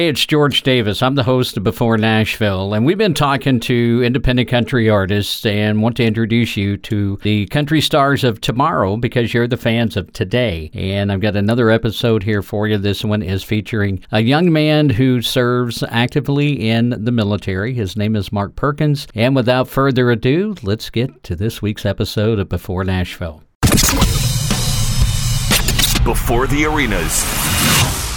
Hey, it's George Davis. I'm the host of Before Nashville, and we've been talking to independent country artists and want to introduce you to the country stars of tomorrow because you're the fans of today. And I've got another episode here for you. This one is featuring a young man who serves actively in the military. His name is Mark Perkins. And without further ado, let's get to this week's episode of Before Nashville. Before the arenas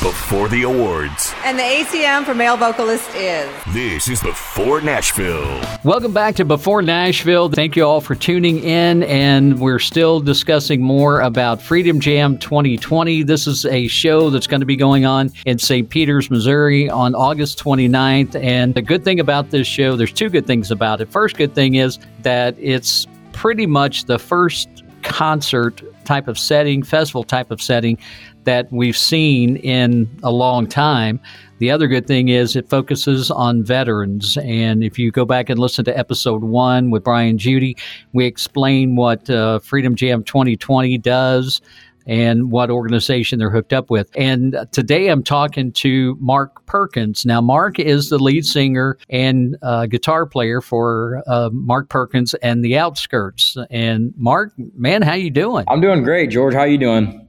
before the awards. And the ACM for male vocalist is. This is Before Nashville. Welcome back to Before Nashville. Thank you all for tuning in, and we're still discussing more about Freedom Jam 2020. This is a show that's going to be going on in St. Peters, Missouri on August 29th. And the good thing about this show, there's two good things about it. First good thing is that it's pretty much the first concert type of setting, festival type of setting that we've seen in a long time. The other good thing is it focuses on veterans. And if you go back and listen to episode one with Brian Judy, we explain what uh, Freedom Jam 2020 does and what organization they're hooked up with. And today I'm talking to Mark Perkins. Now, Mark is the lead singer and uh, guitar player for uh, Mark Perkins and the Outskirts. And Mark, man, how you doing? I'm doing great, George. How you doing?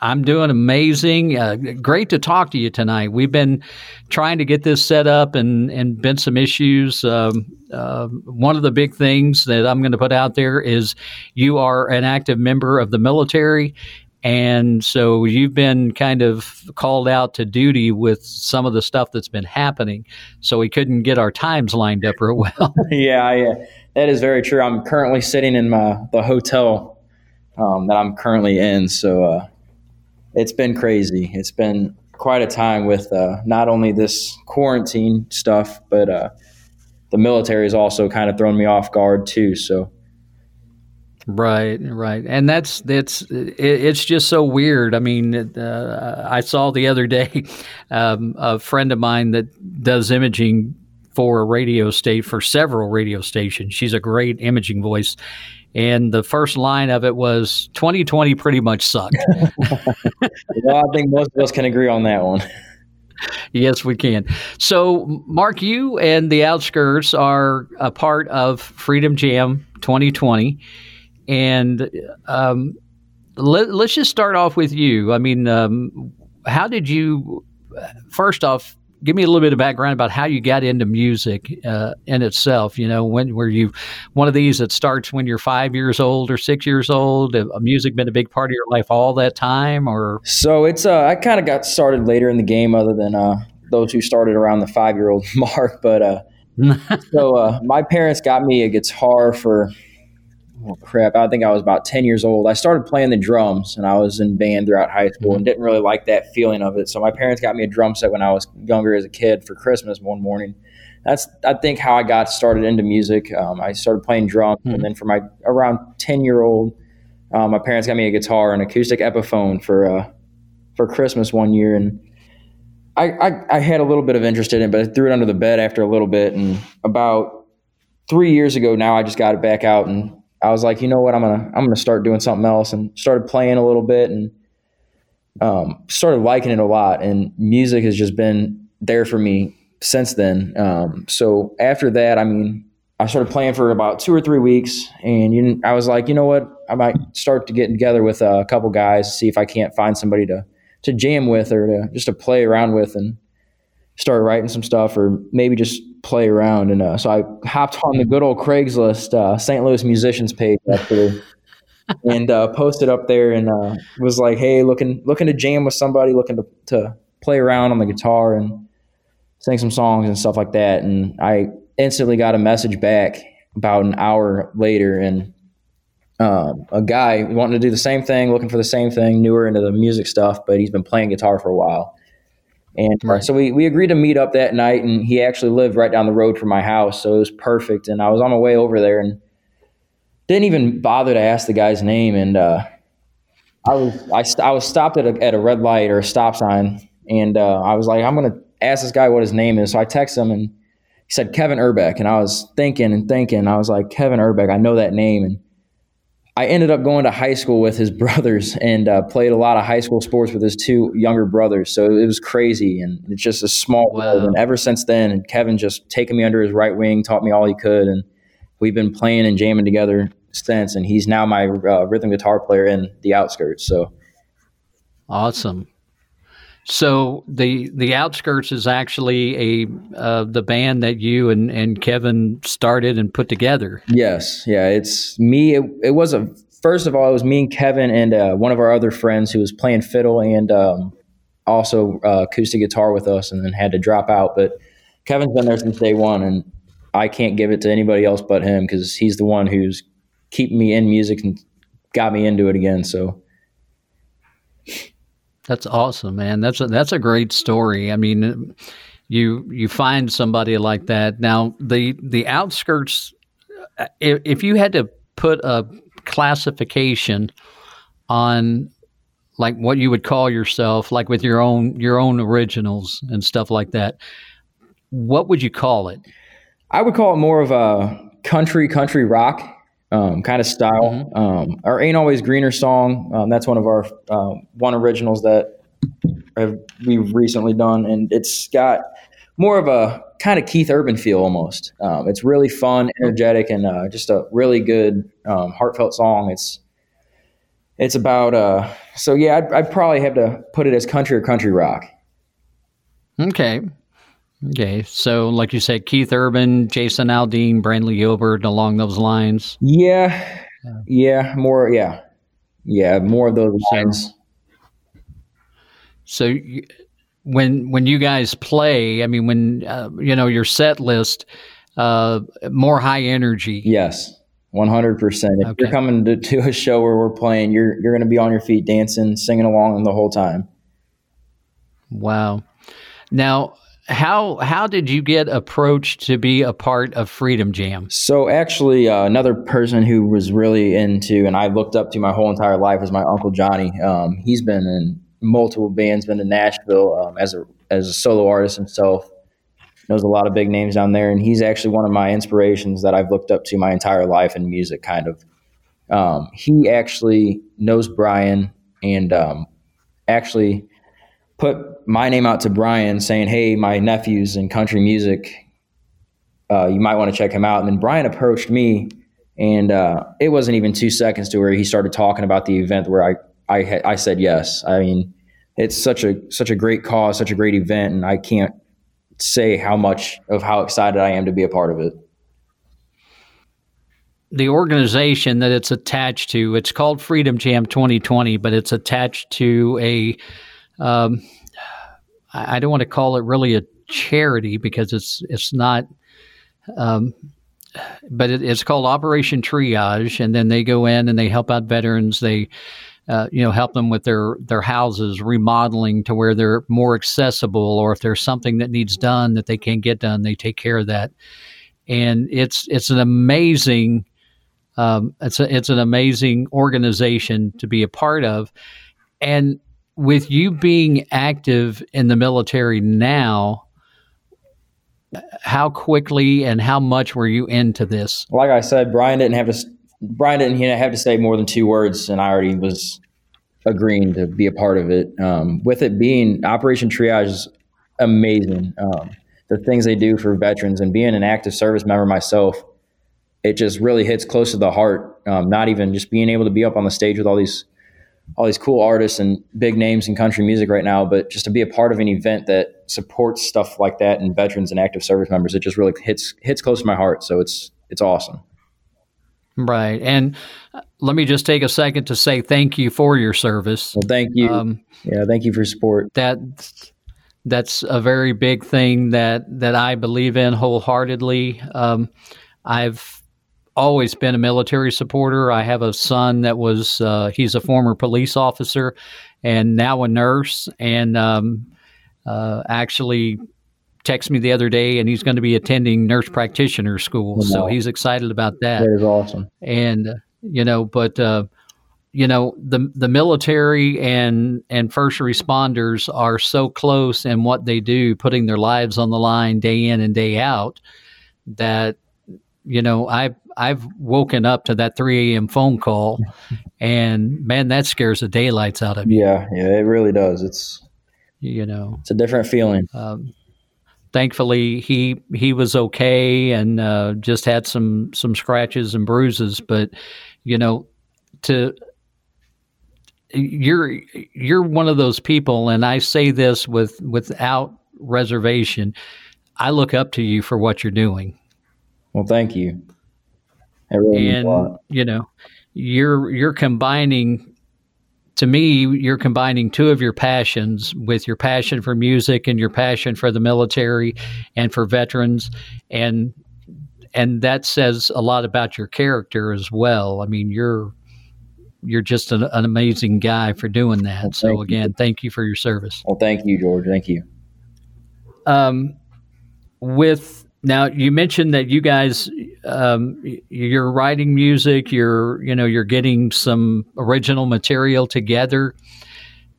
I'm doing amazing. Uh, great to talk to you tonight. We've been trying to get this set up and, and been some issues. Um, uh, one of the big things that I'm going to put out there is you are an active member of the military. And so you've been kind of called out to duty with some of the stuff that's been happening. So we couldn't get our times lined up real well. yeah, yeah, that is very true. I'm currently sitting in my, the hotel um, that I'm currently in. So, uh, it's been crazy. It's been quite a time with uh, not only this quarantine stuff, but uh, the military has also kind of thrown me off guard too. So. Right, right, and that's that's it, it's just so weird. I mean, uh, I saw the other day um, a friend of mine that does imaging for a radio state for several radio stations. She's a great imaging voice, and the first line of it was 2020 pretty much sucked. well, I think most of us can agree on that one. Yes, we can. So, Mark, you and the Outskirts are a part of Freedom Jam 2020. And um, let, us just start off with you. I mean, um, how did you, first off, give me a little bit of background about how you got into music uh, in itself. You know, when were you one of these that starts when you're five years old or six years old? Have music been a big part of your life all that time, or so? It's uh, I kind of got started later in the game, other than uh, those who started around the five year old mark. But uh, so uh, my parents got me a guitar for oh crap, I think I was about 10 years old. I started playing the drums and I was in band throughout high school and didn't really like that feeling of it. So my parents got me a drum set when I was younger as a kid for Christmas one morning. That's, I think, how I got started into music. Um, I started playing drums mm-hmm. and then for my around 10 year old, um, my parents got me a guitar, an acoustic Epiphone for, uh, for Christmas one year. And I, I, I had a little bit of interest in it, but I threw it under the bed after a little bit. And about three years ago now, I just got it back out and I was like, you know what, I'm gonna I'm gonna start doing something else, and started playing a little bit, and um, started liking it a lot. And music has just been there for me since then. Um, so after that, I mean, I started playing for about two or three weeks, and you, I was like, you know what, I might start to get together with a couple guys, see if I can't find somebody to to jam with or to just to play around with, and start writing some stuff, or maybe just play around. And uh, so I hopped on the good old Craigslist uh, St. Louis musicians page actually, and uh, posted up there and uh, was like, "Hey, looking looking to jam with somebody, looking to to play around on the guitar and sing some songs and stuff like that." And I instantly got a message back about an hour later, and um, a guy wanting to do the same thing, looking for the same thing, newer into the music stuff, but he's been playing guitar for a while. And uh, right. so we, we agreed to meet up that night, and he actually lived right down the road from my house, so it was perfect. And I was on my way over there, and didn't even bother to ask the guy's name. And uh, I was I, I was stopped at a, at a red light or a stop sign, and uh, I was like, I'm gonna ask this guy what his name is. So I texted him, and he said Kevin Urbeck, and I was thinking and thinking. I was like, Kevin Urbeck, I know that name, and I ended up going to high school with his brothers and uh, played a lot of high school sports with his two younger brothers. So it was crazy, and it's just a small Wow. world. And ever since then, and Kevin just taken me under his right wing, taught me all he could, and we've been playing and jamming together since. And he's now my uh, rhythm guitar player in the outskirts. So Awesome. So the the outskirts is actually a uh, the band that you and, and Kevin started and put together. yes, yeah, it's me. It, it was a first of all, it was me and Kevin and uh, one of our other friends who was playing fiddle and um, also uh, acoustic guitar with us, and then had to drop out. But Kevin's been there since day one, and I can't give it to anybody else but him because he's the one who's keeping me in music and got me into it again. So That's awesome, man. That's a, that's a great story. I mean, you you find somebody like that. Now the the outskirts. uh, If, if you had to put a classification on like what you would call yourself, like with your own your own originals and stuff like that, what would you call it? I would call it more of a country country rock um, kind of style. Um, our "Ain't Always Greener" song um, that's one of our uh, one originals that have, we've recently done, and it's got more of a kind of Keith Urban feel almost. Um, it's really fun, energetic, and uh, just a really good um, heartfelt song. It's it's about uh, so yeah. I'd, I'd probably have to put it as country or country rock. Okay. Okay. So, like you said, Keith Urban, Jason Aldean, Brantley Gilbert, along those lines. Yeah, yeah, more, yeah, yeah, more of those lines. So, you- when when you guys play, I mean, when uh, you know your set list, uh, more high energy. Yes, one hundred percent. If Okay. you're coming to, to a show where we're playing, you're you're going to be on your feet, dancing, singing along the whole time. Wow. Now, how how did you get approached to be a part of Freedom Jam? So actually, uh, another person who was really into and I looked up to my whole entire life was my uncle Johnny. Um, he's been in multiple bands, been to Nashville um, as a as a solo artist himself. Knows a lot of big names down there, and he's actually one of my inspirations that I've looked up to my entire life in music. Kind of, um, he actually knows Brian and um, actually put my name out to Brian, saying, "Hey, my nephew's in country music uh, you might want to check him out. And then Brian approached me, and uh, it wasn't even two seconds to where he started talking about the event where I I, I said yes. I mean, it's such a such a great cause, such a great event, and I can't say how much of how excited I am to be a part of it. the organization that it's attached to it's called freedom jam 2020 but it's attached to a um, I don't want to call it really a charity because it's it's not um, but it, it's called Operation Triage, and then they go in and they help out veterans. They, uh, you know, help them with their their houses remodeling to where they're more accessible, or if there's something that needs done that they can't get done, they take care of that. And it's it's an amazing, um, it's a, it's an amazing organization to be a part of, and with you being active in the military now, how quickly and how much were you into this? Like I said, Brian didn't have to. Brian didn't have to say more than two words, and I already was agreeing to be a part of it. Um, with it being Operation Triage is amazing. Um, the things they do for veterans and being an active service member myself, it just really hits close to the heart. Um, not even just being able to be up on the stage with all these all these cool artists and big names in country music right now, but just to be a part of an event that supports stuff like that and veterans and active service members, it just really hits hits close to my heart. So it's it's awesome. Right. And uh, let me just take a second to say thank you for your service. Well, thank you. Um, yeah, thank you for your support. that that's a very big thing that that I believe in wholeheartedly. Um, I've always been a military supporter. I have a son that was uh, he's a former police officer and now a nurse, and um, uh, actually texted me the other day, and he's going to be attending nurse practitioner school. So he's excited about that That is awesome. and uh, you know but uh, you know the the military and and first responders are so close in what they do putting their lives on the line day in and day out that you know i I've woken up to that 3 a.m. phone call, and man, that scares the daylights out of you. Yeah, yeah, it really does. It's you know, it's a different feeling. Um, thankfully, he he was okay and uh, just had some some scratches and bruises, but you know, to you're you're one of those people, and I say this with without reservation. I look up to you for what you're doing. Well, thank you. Really and you know, you're you're combining. To me, you're combining two of your passions with your passion for music and your passion for the military and for veterans, and and that says a lot about your character as well. I mean, you're you're just an, an amazing guy for doing that. Well, so again, you. thank you for your service. Well, thank you, George. Thank you. Um, with now, you mentioned that you guys, um, you're writing music. You're, you know, you're getting some original material together.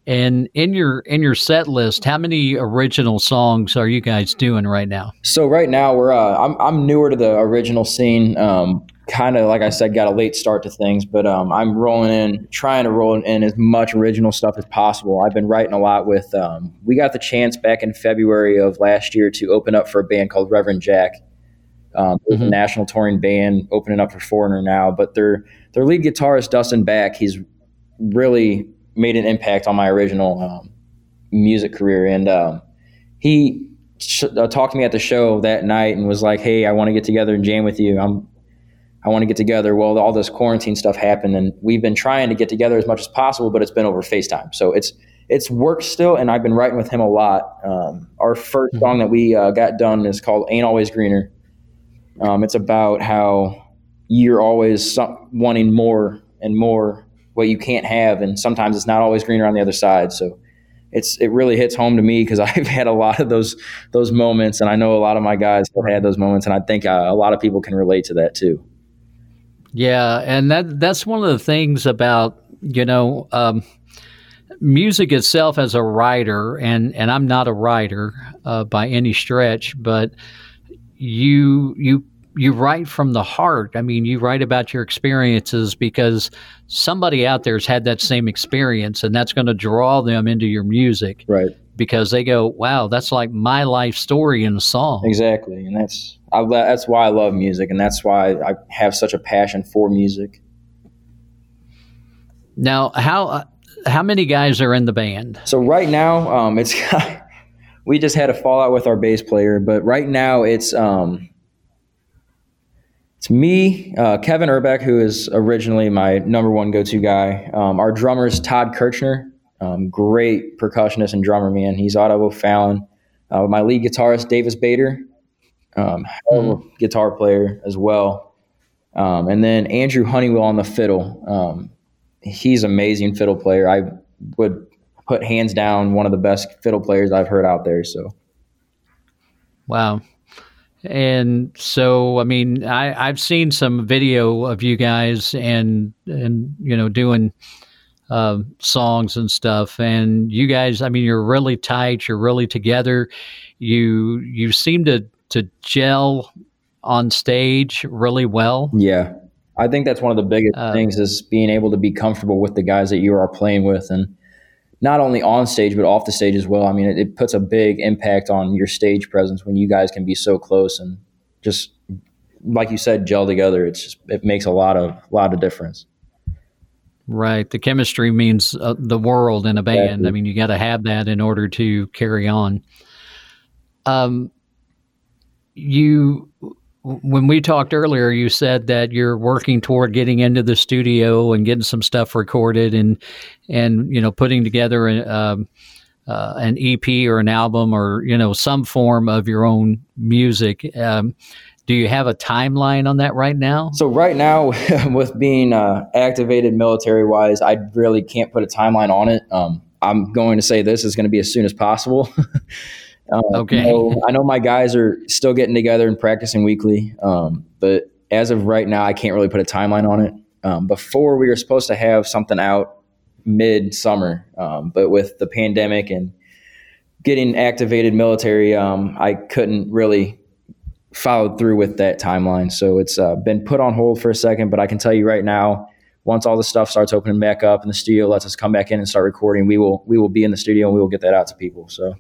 And in your in your set list, how many original songs are you guys doing right now? So right now we're uh, I'm I'm newer to the original scene. Um, kind of like I said, got a late start to things, but um, I'm rolling in, trying to roll in as much original stuff as possible. I've been writing a lot with. Um, we got the chance back in February of last year to open up for a band called Reverend Jack. Um, mm-hmm. a national touring band opening up for Foreigner now, but their their lead guitarist Dustin Back, he's really made an impact on my original um, music career, and um, he sh- uh, talked to me at the show that night and was like, "Hey, I want to get together and jam with you. I'm I want to get together. Well, all this quarantine stuff happened, and we've been trying to get together as much as possible, but it's been over FaceTime. So it's it's work still, and I've been writing with him a lot. Um, our 1st mm-hmm. song that we uh, got done is called "Ain't Always Greener." Um, it's about how you're always wanting more and more what you can't have, and sometimes it's not always greener on the other side. So it's it really hits home to me because I've had a lot of those those moments, and I know a lot of my guys have had those moments, and I think uh, a lot of people can relate to that too. Yeah, and that that's one of the things about you know um, music itself as a writer, and and I'm not a writer uh, by any stretch, but you you you write from the heart. I mean, you write about your experiences because somebody out there has had that same experience, and that's going to draw them into your music, right? Because they go, "Wow, that's like my life story in a song." Exactly, and that's I, that's why I love music, and that's why I have such a passion for music. Now, how uh, how many guys are in the band? So right now, um, it's we just had a fallout with our bass player, but right now it's um, it's me, uh, Kevin Urbeck, who is originally my number one go to guy. Um, our drummer is Todd Kirchner, um, great percussionist and drummer man. He's out of O'Fallon. Uh, my lead guitarist Davis Bader, um, mm-hmm. guitar player as well. Um, and then Andrew Honeywell on the fiddle. Um, he's amazing fiddle player. I would put hands down one of the best fiddle players I've heard out there. So, wow. And so, I mean, I, I've seen some video of you guys and and you know doing uh, songs and stuff. And you guys, I mean, you're really tight. You're really together. You you seem to to gel on stage really well. Yeah. I think that's one of the biggest uh, things is being able to be comfortable with the guys that you are playing with and not only on stage but off the stage as well. I mean, it, it puts a big impact on your stage presence when you guys can be so close and just like you said, gel together. It's just, it makes a lot of lot of difference. Right. The chemistry means uh, the world in a band. Exactly. I mean, you got to have that in order to carry on. Um, you when we talked earlier, you said that you're working toward getting into the studio and getting some stuff recorded and and you know putting together a, um, uh, an EP or an album or you know some form of your own music. Um, do you have a timeline on that right now? So right now, with being uh, activated military wise, I really can't put a timeline on it. Um, I'm going to say this is going to be as soon as possible. Um, okay. I know, I know, my guys are still getting together and practicing weekly, um, but as of right now, I can't really put a timeline on it. Um, before we were supposed to have something out mid summer, um, but with the pandemic and getting activated military, um, I couldn't really followed through with that timeline. So it's uh, been put on hold for a second, but I can tell you right now, once all the stuff starts opening back up and the studio lets us come back in and start recording, we will we will be in the studio and we will get that out to people. So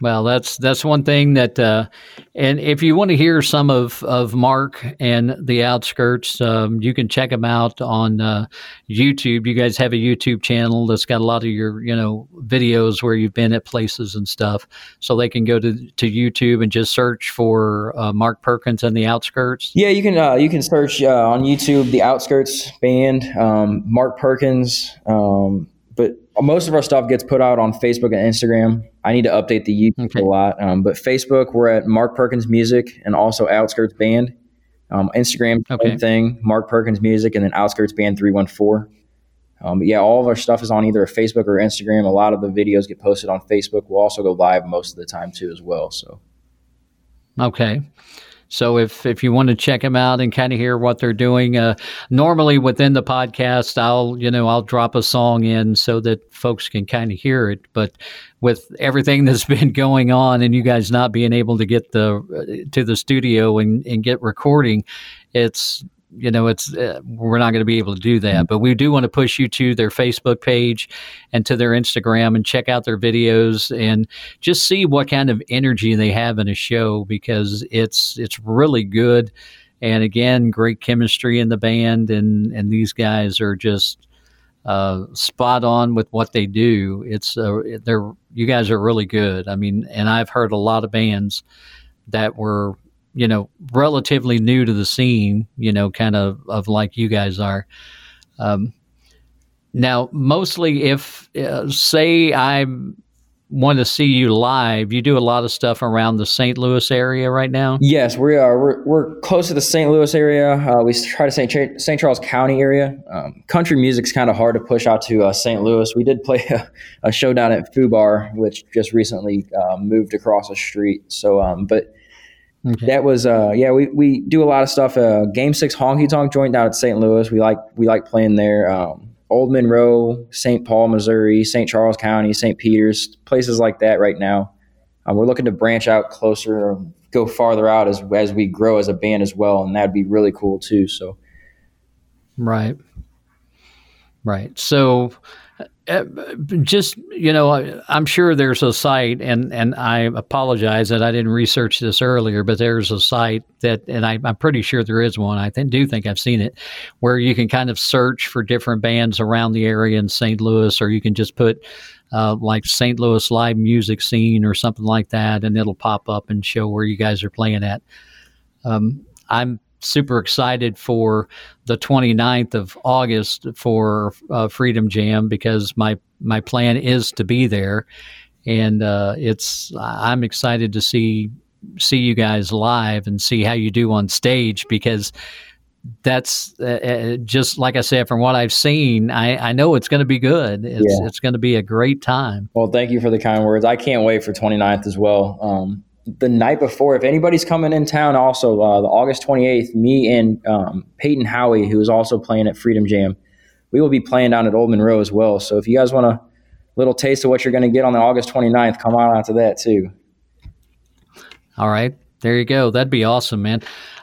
well, that's that's one thing that, uh, and if you want to hear some of, of Mark and the Outskirts, um, you can check them out on uh, YouTube. You guys have a YouTube channel that's got a lot of your you know videos where you've been at places and stuff, so they can go to to YouTube and just search for uh, Mark Perkins and the Outskirts. Yeah, you can uh, you can search uh, on YouTube the Outskirts band, um, Mark Perkins. Um, but most of our stuff gets put out on Facebook and Instagram. I need to update the YouTube okay. a lot, um, but Facebook we're at Mark Perkins Music and also Outskirts Band. Um, Instagram okay. same thing, Mark Perkins Music, and then Outskirts Band three one four. Um, but yeah, all of our stuff is on either Facebook or Instagram. A lot of the videos get posted on Facebook. We'll also go live most of the time too, as well. So, okay. So if if you want to check them out and kind of hear what they're doing, uh, normally within the podcast, I'll you know I'll drop a song in so that folks can kind of hear it. But with everything that's been going on and you guys not being able to get the uh, to the studio and, and get recording, it's you know, it's uh, we're not going to be able to do that. Mm-hmm. But we do want to push you to their Facebook page and to their Instagram and check out their videos and just see what kind of energy they have in a show because it's it's really good. And again, great chemistry in the band, and and these guys are just uh, spot on with what they do. It's uh, they're you guys are really good. I mean, and I've heard a lot of bands that were you know, relatively new to the scene, you know, kind of, of like you guys are. Um, now, mostly if, uh, say, I want to see you live, you do a lot of stuff around the St. Louis area right now? Yes, we are. We're, we're close to the St. Louis area. Uh, we try to St. St. Charles County area. Um, country music's kind of hard to push out to uh, St. Louis. We did play a, a show down at Fubar, which just recently uh, moved across the street. So, um, but Okay. That was uh yeah we, we do a lot of stuff uh game six honky tonk joint out at St. Louis we like we like playing there um, Old Monroe St. Paul Missouri St. Charles County St. Peter's places like that right now um, we're looking to branch out closer go farther out as as we grow as a band as well and that'd be really cool too so right right so just you know i'm sure there's a site and and i apologize that i didn't research this earlier but there's a site that and I, am pretty sure there is one. I do think i've seen it where you can kind of search for different bands around the area in st louis or you can just put uh, like st louis live music scene or something like that and it'll pop up and show where you guys are playing at. Um, i'm super excited for the 29th of August for uh, Freedom Jam because my my plan is to be there, and uh, it's I'm excited to see see you guys live and see how you do on stage because that's uh, uh just like I said from what I've seen. I, I know it's going to be good. It's, yeah. it's going to be a great time. Well, thank you for the kind words. I can't wait for 29th as well. Um, the night before, if anybody's coming in town, also uh, the August 28th, me and um, Peyton Howie, who is also playing at Freedom Jam, we will be playing down at Old Monroe as well. So if you guys want a little taste of what you're going to get on the August 29th, come on out to that too. All right, there you go. That'd be awesome, man.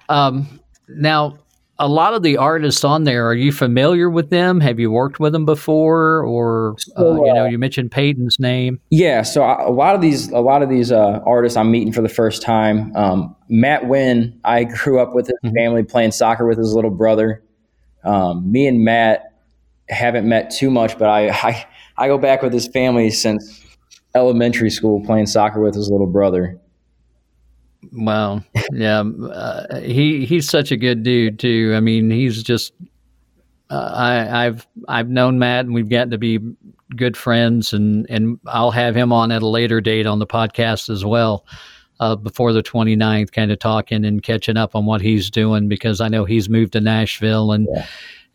Um, now, a lot of the artists on there, are you familiar with them? Have you worked with them before, or so, uh, you know, uh, you mentioned Peyton's name? Yeah, so I, a lot of these, a lot of these uh, artists I'm meeting for the first time. Um, Matt Wynn, I grew up with his mm-hmm. family playing soccer with his little brother. Um, me and Matt haven't met too much, but I, I I go back with his family since elementary school playing soccer with his little brother. Wow. Yeah. Uh, he he's such a good dude too. I mean, he's just uh, I I've I've known Matt and we've gotten to be good friends and and I'll have him on at a later date on the podcast as well. Uh, before the 29th, kind of talking and catching up on what he's doing because I know he's moved to Nashville and yeah.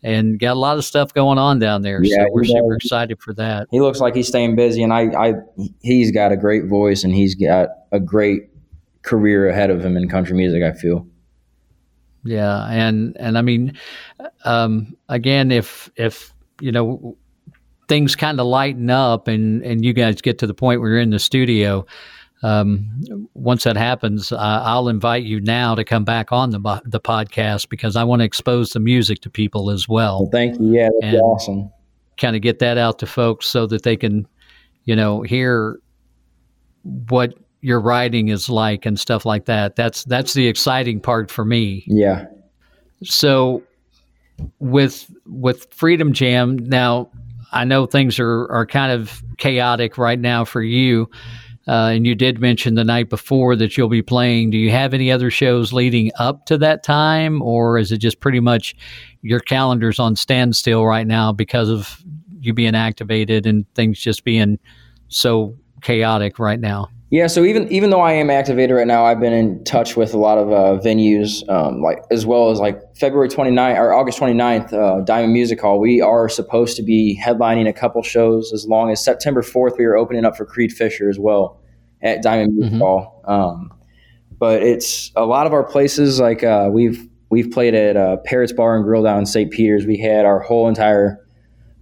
and got a lot of stuff going on down there. Yeah, so we're super excited for that. He looks like he's staying busy, and I, I he's got a great voice and he's got a great career ahead of him in country music. I feel. Yeah, and and I mean, um, again, if if you know things kind of lighten up and and you guys get to the point where you're in the studio, um, once that happens, uh, I'll invite you now to come back on the the podcast because I want to expose the music to people as well. well thank you. Yeah, that's awesome. Kind of get that out to folks so that they can, you know, hear what your writing is like and stuff like that. That's that's the exciting part for me. Yeah. So with with Freedom Jam now, I know things are are kind of chaotic right now for you. Uh, and you did mention the night before that you'll be playing. Do you have any other shows leading up to that time, or is it just pretty much your calendar's on standstill right now because of you being activated and things just being so chaotic right now? Yeah, so even even though I am activated right now, I've been in touch with a lot of uh, venues, um, like as well as like February 29th or August 29th, uh, Diamond Music Hall. We are supposed to be headlining a couple shows as long as September 4th. We are opening up for Creed Fisher as well at Diamond Music mm-hmm. Hall. Um, but it's a lot of our places like uh, we've we've played at uh, Parrots Bar and Grill down in St. Peter's. We had our whole entire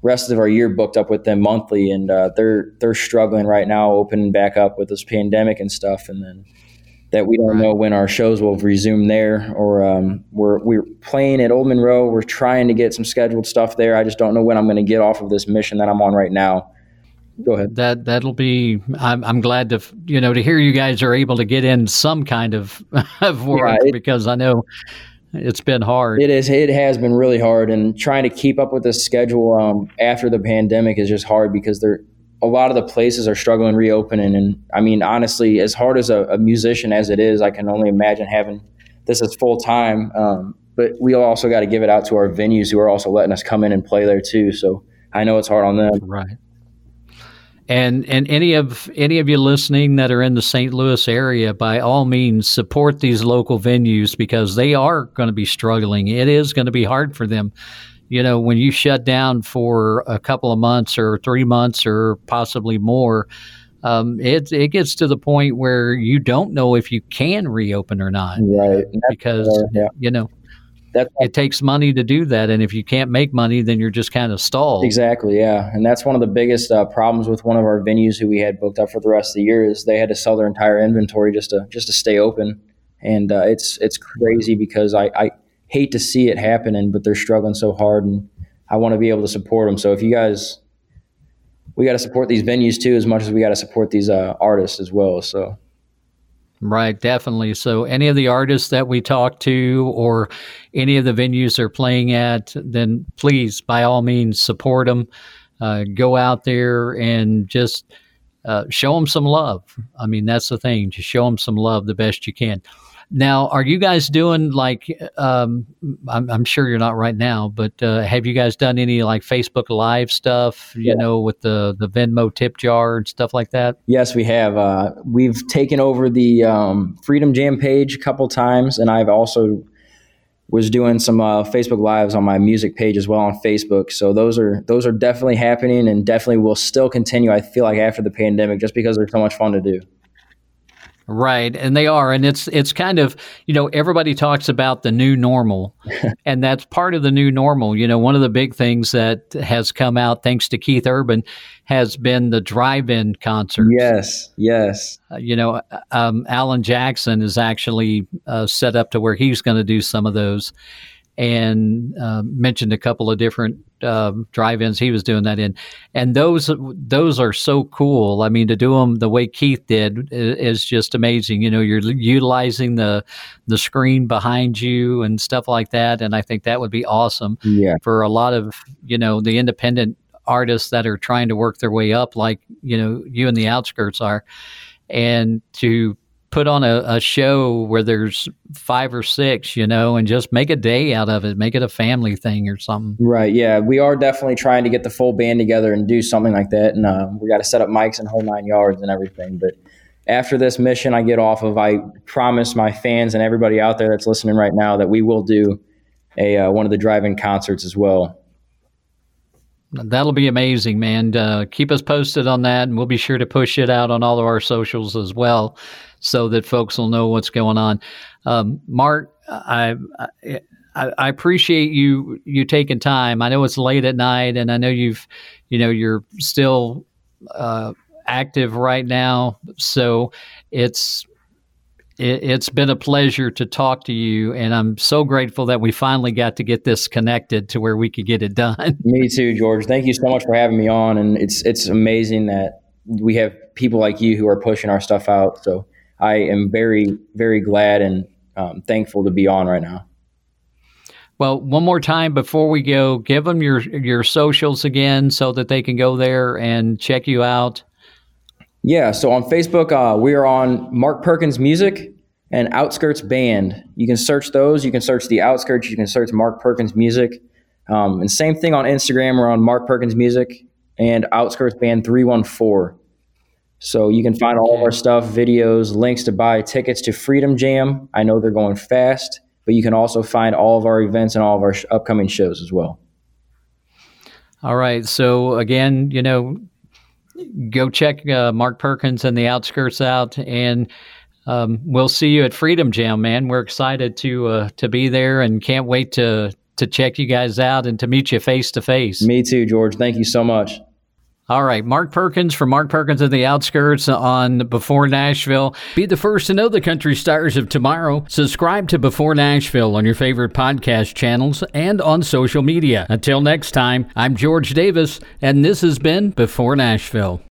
rest of our year booked up with them monthly, and uh, they're they're struggling right now, opening back up with this pandemic and stuff, and then that we don't know when our shows will resume there, or um, we're we're playing at Old Monroe. We're trying to get some scheduled stuff there. I just don't know when I'm going to get off of this mission that I'm on right now. Go ahead. That that'll be. I'm, I'm glad to you know to hear you guys are able to get in some kind of of work yeah, it, because I know it's been hard. It is. It has been really hard, and trying to keep up with the schedule um, after the pandemic is just hard because there a lot of the places are struggling reopening. And I mean, honestly, as hard as a, a musician as it is, I can only imagine having this as full time. Um, but we also got to give it out to our venues who are also letting us come in and play there too. So I know it's hard on them. Right. And and any of any of you listening that are in the St. Louis area, by all means, support these local venues because they are going to be struggling. It is going to be hard for them. You know, when you shut down for a couple of months or three months or possibly more, um, it it gets to the point where you don't know if you can reopen or not, right? Because yeah. you know that's it takes money to do that, and if you can't make money, then you're just kind of stalled. Exactly, yeah, and that's one of the biggest uh, problems with one of our venues who we had booked up for the rest of the year is they had to sell their entire inventory just to just to stay open, and uh, it's it's crazy because I, I hate to see it happening, but they're struggling so hard, and I want to be able to support them. So if you guys, we got to support these venues too, as much as we got to support these uh, artists as well. So Right, definitely. So, any of the artists that we talk to or any of the venues they're playing at, then please, by all means, support them. Uh, go out there and just uh, show them some love. I mean, that's the thing. Just show them some love the best you can. Now, are you guys doing like? Um, I'm, I'm, sure you're not right now, but uh, have you guys done any like Facebook Live stuff? You yeah. know, with the the Venmo tip jar and stuff like that. Yes, we have. Uh, we've taken over the um, Freedom Jam page a couple times, and I've also was doing some uh, Facebook lives on my music page as well on Facebook. So those are those are definitely happening, and definitely will still continue. I feel like after the pandemic, just because they're so much fun to do. Right, and they are, and it's it's kind of you know everybody talks about the new normal, and that's part of the new normal. You know, one of the big things that has come out thanks to Keith Urban has been the drive-in concerts. Yes, yes. Uh, you know, um, Alan Jackson is actually uh, set up to where he's going to do some of those, and uh, mentioned a couple of different uh, drive-ins he was doing that in, and those those are so cool. I mean, to do them the way Keith did is just amazing. You know, you're utilizing the the screen behind you and stuff like that, and I think that would be awesome yeah. for a lot of you know the independent artists that are trying to work their way up, like you know you and the outskirts are, and to put on a, a, show where there's five or six, you know, and just make a day out of it, make it a family thing or something. Right. Yeah. We are definitely trying to get the full band together and do something like that. And uh, we got to set up mics and whole nine yards and everything. But after this mission I get off of, I promise my fans and everybody out there that's listening right now that we will do a uh, one of the drive-in concerts as well. That'll be amazing, man. Uh, keep us posted on that, and we'll be sure to push it out on all of our socials as well so that folks will know what's going on. Um, Mark, I, I, I appreciate you you taking time. I know it's late at night, and I know you've you know you're still uh, active right now. So it's it, has been a pleasure to talk to you, and I'm so grateful that we finally got to get this connected to where we could get it done. Me too, George. Thank you so much for having me on, and it's it's amazing that we have people like you who are pushing our stuff out. So I am very very glad and um, thankful to be on right now. Well, one more time before we go, give them your your socials again so that they can go there and check you out. Yeah, so on Facebook, uh, we are on Mark Perkins Music and Outskirts Band. You can search those. You can search the Outskirts. You can search Mark Perkins Music. Um, and same thing on Instagram. We're on Mark Perkins Music and Outskirts Band 314. So you can find all of our stuff, videos, links to buy tickets to Freedom Jam. I know they're going fast, but you can also find all of our events and all of our sh- upcoming shows as well. All right. So again, you know, go check uh, Mark Perkins and the Outskirts out, and um, we'll see you at Freedom Jam, man. We're excited to uh, to be there, and can't wait to to check you guys out and to meet you face to face. Me too, George. Thank you so much. All right, Mark Perkins from Mark Perkins and the Outskirts on Before Nashville. Be the first to know the country stars of tomorrow. Subscribe to Before Nashville on your favorite podcast channels and on social media. Until next time, I'm George Davis, and this has been Before Nashville.